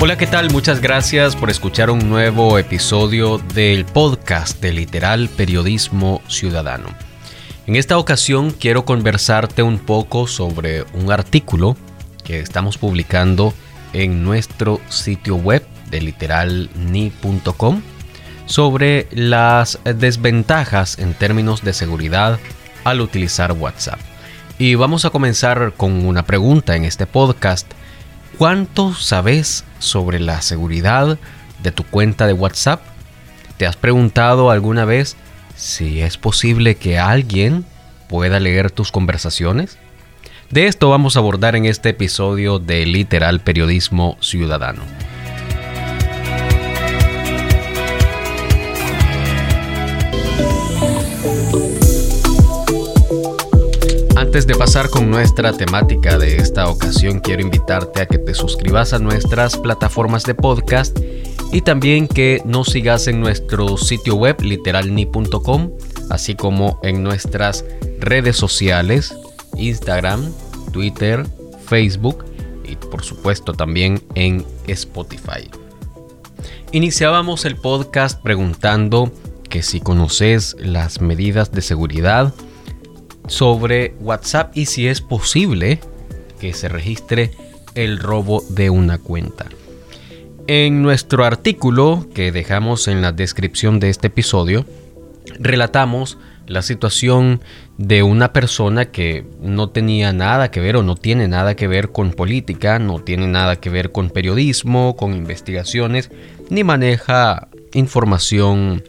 Hola, ¿qué tal? Muchas gracias por escuchar un nuevo episodio del podcast de Literal Periodismo Ciudadano. En esta ocasión quiero conversarte un poco sobre un artículo que estamos publicando en nuestro sitio web de literalni.com sobre las desventajas en términos de seguridad al utilizar WhatsApp. Y vamos a comenzar con una pregunta en este podcast ¿Cuánto sabes sobre la seguridad de tu cuenta de WhatsApp? ¿Te has preguntado alguna vez si es posible que alguien pueda leer tus conversaciones? De esto vamos a abordar en este episodio de Literal Periodismo Ciudadano. Antes de pasar con nuestra temática de esta ocasión, quiero invitarte a que te suscribas a nuestras plataformas de podcast y también que nos sigas en nuestro sitio web literalni.com, así como en nuestras redes sociales, Instagram, Twitter, Facebook y por supuesto también en Spotify. Iniciábamos el podcast preguntando que si conoces las medidas de seguridad sobre WhatsApp y si es posible que se registre el robo de una cuenta. En nuestro artículo que dejamos en la descripción de este episodio, relatamos la situación de una persona que no tenía nada que ver o no tiene nada que ver con política, no tiene nada que ver con periodismo, con investigaciones, ni maneja información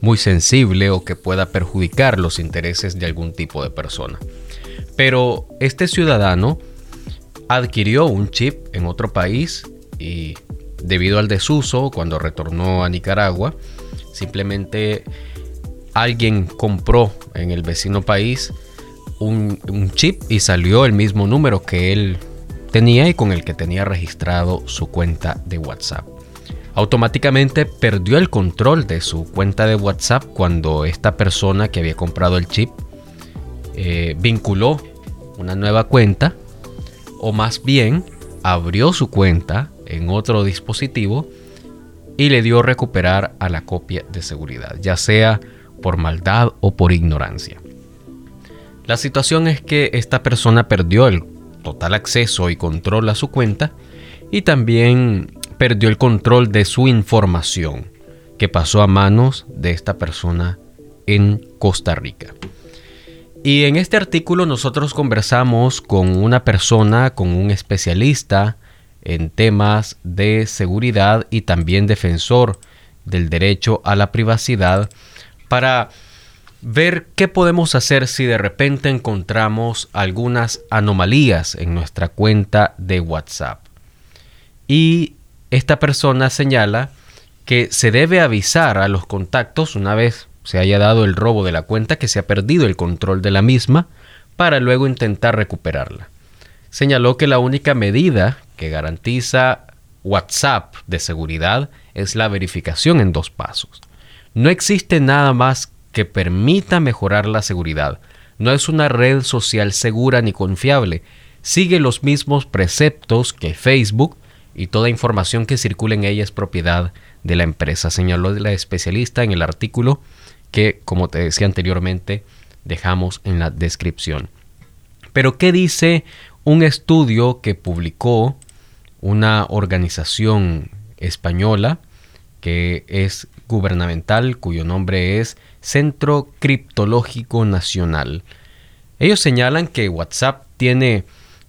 muy sensible o que pueda perjudicar los intereses de algún tipo de persona. Pero este ciudadano adquirió un chip en otro país y debido al desuso, cuando retornó a Nicaragua, simplemente alguien compró en el vecino país un, chip y salió el mismo número que él tenía y con el que tenía registrado su cuenta de WhatsApp automáticamente perdió el control de su cuenta de WhatsApp cuando esta persona que había comprado el chip eh, vinculó una nueva cuenta o más bien abrió su cuenta en otro dispositivo y le dio recuperar a la copia de seguridad, ya sea por maldad o por ignorancia. La situación es que esta persona perdió el total acceso y control a su cuenta y también perdió el control de su información, que pasó a manos de esta persona en Costa Rica. Y en este artículo nosotros conversamos con una persona, con un especialista en temas de seguridad y también defensor del derecho a la privacidad para ver qué podemos hacer si de repente encontramos algunas anomalías en nuestra cuenta de WhatsApp. Y esta persona señala que se debe avisar a los contactos una vez se haya dado el robo de la cuenta que se ha perdido el control de la misma para luego intentar recuperarla. Señaló que la única medida que garantiza WhatsApp de seguridad es la verificación en dos pasos. No existe nada más que permita mejorar la seguridad. No es una red social segura ni confiable. Sigue los mismos preceptos que Facebook, y toda información que circula en ella es propiedad de la empresa, señaló la especialista en el artículo que, como te decía anteriormente, dejamos en la descripción. Pero, ¿qué dice un estudio que publicó una organización española que es gubernamental, cuyo nombre es Centro Criptológico Nacional? Ellos señalan que WhatsApp tiene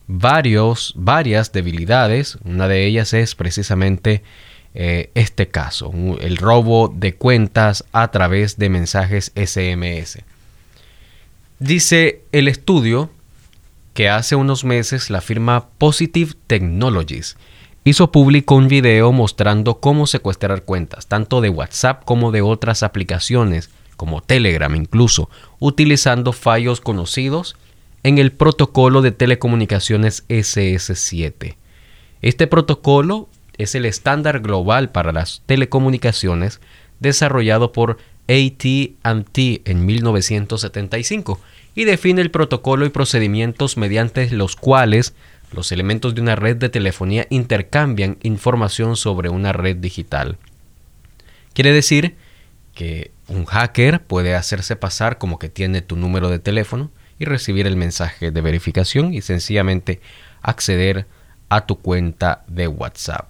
varios, varias debilidades. Una de ellas es precisamente eh, este caso, el robo de cuentas a través de mensajes SMS. Dice el estudio que hace unos meses la firma Positive Technologies hizo público un video mostrando cómo secuestrar cuentas, tanto de WhatsApp como de otras aplicaciones, como Telegram incluso, utilizando fallos conocidos en el protocolo de telecomunicaciones SS7. Este protocolo es el estándar global para las telecomunicaciones desarrollado por ATT en 1975 y define el protocolo y procedimientos mediante los cuales Los elementos de una red de telefonía intercambian información sobre una red digital. Quiere decir que un hacker puede hacerse pasar como que tiene tu número de teléfono y recibir el mensaje de verificación y sencillamente acceder a tu cuenta de WhatsApp.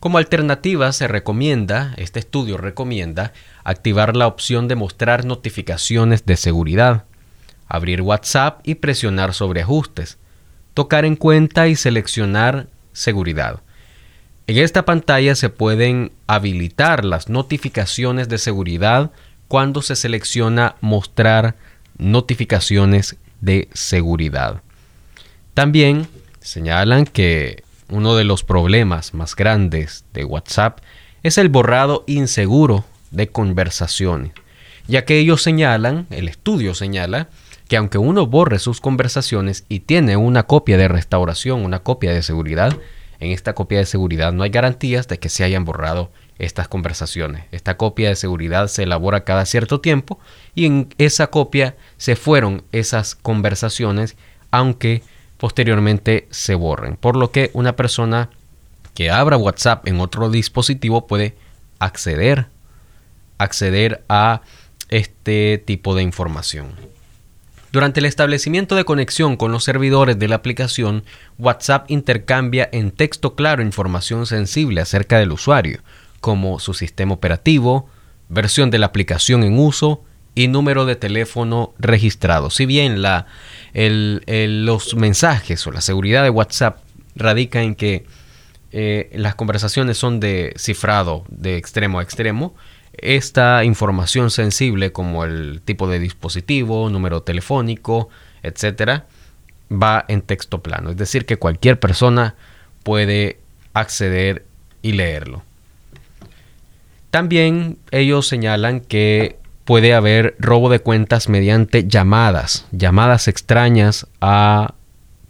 Como alternativa se recomienda, este estudio recomienda, activar la opción de mostrar notificaciones de seguridad, abrir WhatsApp y presionar sobre ajustes, tocar en cuenta y seleccionar seguridad. En esta pantalla se pueden habilitar las notificaciones de seguridad cuando se selecciona mostrar notificaciones de seguridad. También señalan que uno de los problemas más grandes de WhatsApp es el borrado inseguro de conversaciones, ya que ellos señalan, el estudio señala, que aunque uno borre sus conversaciones y tiene una copia de restauración, una copia de seguridad, en esta copia de seguridad no hay garantías de que se hayan borrado estas conversaciones. Esta copia de seguridad se elabora cada cierto tiempo y en esa copia se fueron esas conversaciones, aunque posteriormente se borren. Por lo que una persona que abra WhatsApp en otro dispositivo puede acceder, acceder a este tipo de información. Durante el establecimiento de conexión con los servidores de la aplicación, WhatsApp intercambia en texto claro información sensible acerca del usuario, como su sistema operativo, versión de la aplicación en uso, y número de teléfono registrado. Si bien los mensajes o la seguridad de WhatsApp radica en que eh, las conversaciones son de cifrado de extremo a extremo, esta información sensible como el tipo de dispositivo, número telefónico, etcétera, va en texto plano. Es decir, que cualquier persona puede acceder y leerlo. También ellos señalan que puede haber robo de cuentas mediante llamadas, llamadas extrañas a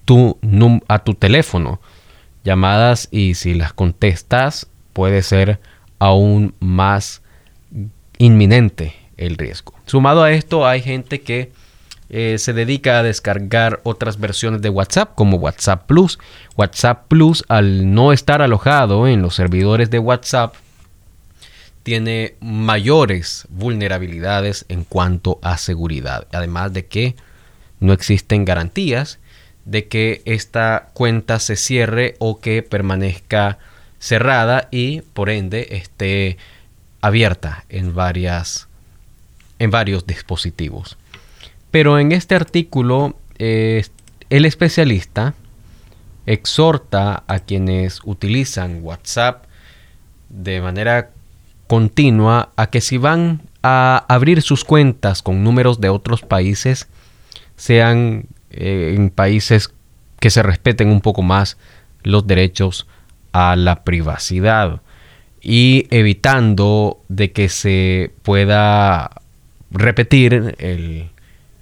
tu, a tu teléfono. Llamadas y si las contestas puede ser aún más inminente el riesgo. Sumado a esto hay gente que eh, se dedica a descargar otras versiones de WhatsApp como WhatsApp Plus. WhatsApp Plus al no estar alojado en los servidores de WhatsApp tiene mayores vulnerabilidades en cuanto a seguridad. Además de que no existen garantías de que esta cuenta se cierre o que permanezca cerrada y por ende esté abierta en varias en varios dispositivos. Pero en este artículo eh, el especialista exhorta a quienes utilizan WhatsApp de manera continua a que si van a abrir sus cuentas con números de otros países, sean eh, en países que se respeten un poco más los derechos a la privacidad y evitando de que se pueda repetir el,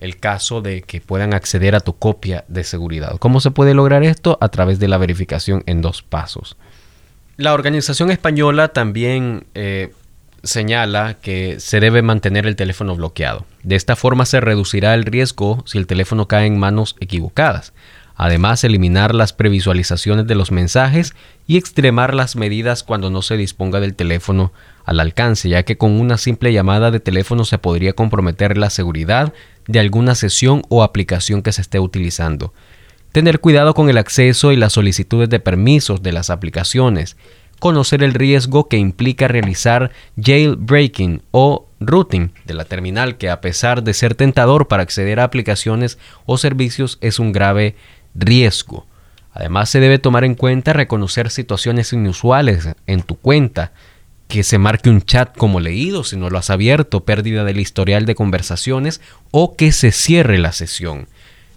el caso de que puedan acceder a tu copia de seguridad. ¿Cómo se puede lograr esto? A través de la verificación en dos pasos. La organización española también eh, señala que se debe mantener el teléfono bloqueado. De esta forma se reducirá el riesgo si el teléfono cae en manos equivocadas. Además, eliminar las previsualizaciones de los mensajes y extremar las medidas cuando no se disponga del teléfono al alcance, ya que con una simple llamada de teléfono se podría comprometer la seguridad de alguna sesión o aplicación que se esté utilizando. Tener cuidado con el acceso y las solicitudes de permisos de las aplicaciones conocer el riesgo que implica realizar jailbreaking o routing de la terminal que a pesar de ser tentador para acceder a aplicaciones o servicios es un grave riesgo. Además se debe tomar en cuenta reconocer situaciones inusuales en tu cuenta, que se marque un chat como leído si no lo has abierto, pérdida del historial de conversaciones o que se cierre la sesión.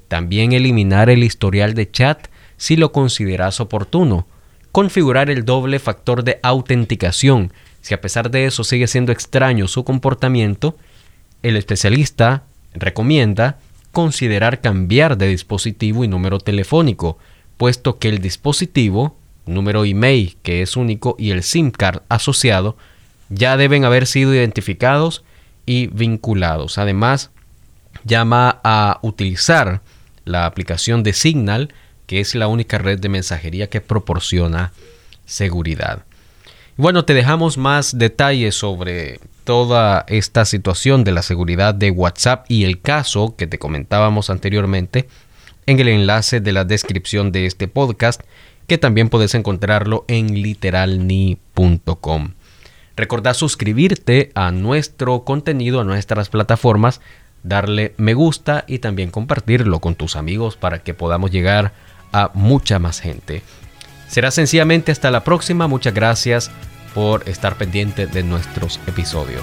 También eliminar el historial de chat si lo consideras oportuno configurar el doble factor de autenticación. Si a pesar de eso sigue siendo extraño su comportamiento, el especialista recomienda considerar cambiar de dispositivo y número telefónico, puesto que el dispositivo, número email que es único y el SIM card asociado ya deben haber sido identificados y vinculados. Además, llama a utilizar la aplicación de Signal es la única red de mensajería que proporciona seguridad. Bueno, te dejamos más detalles sobre toda esta situación de la seguridad de WhatsApp y el caso que te comentábamos anteriormente en el enlace de la descripción de este podcast, que también puedes encontrarlo en literalni.com. Recordá suscribirte a nuestro contenido, a nuestras plataformas, darle me gusta y también compartirlo con tus amigos para que podamos llegar a mucha más gente. Será sencillamente hasta la próxima. Muchas gracias por estar pendiente de nuestros episodios.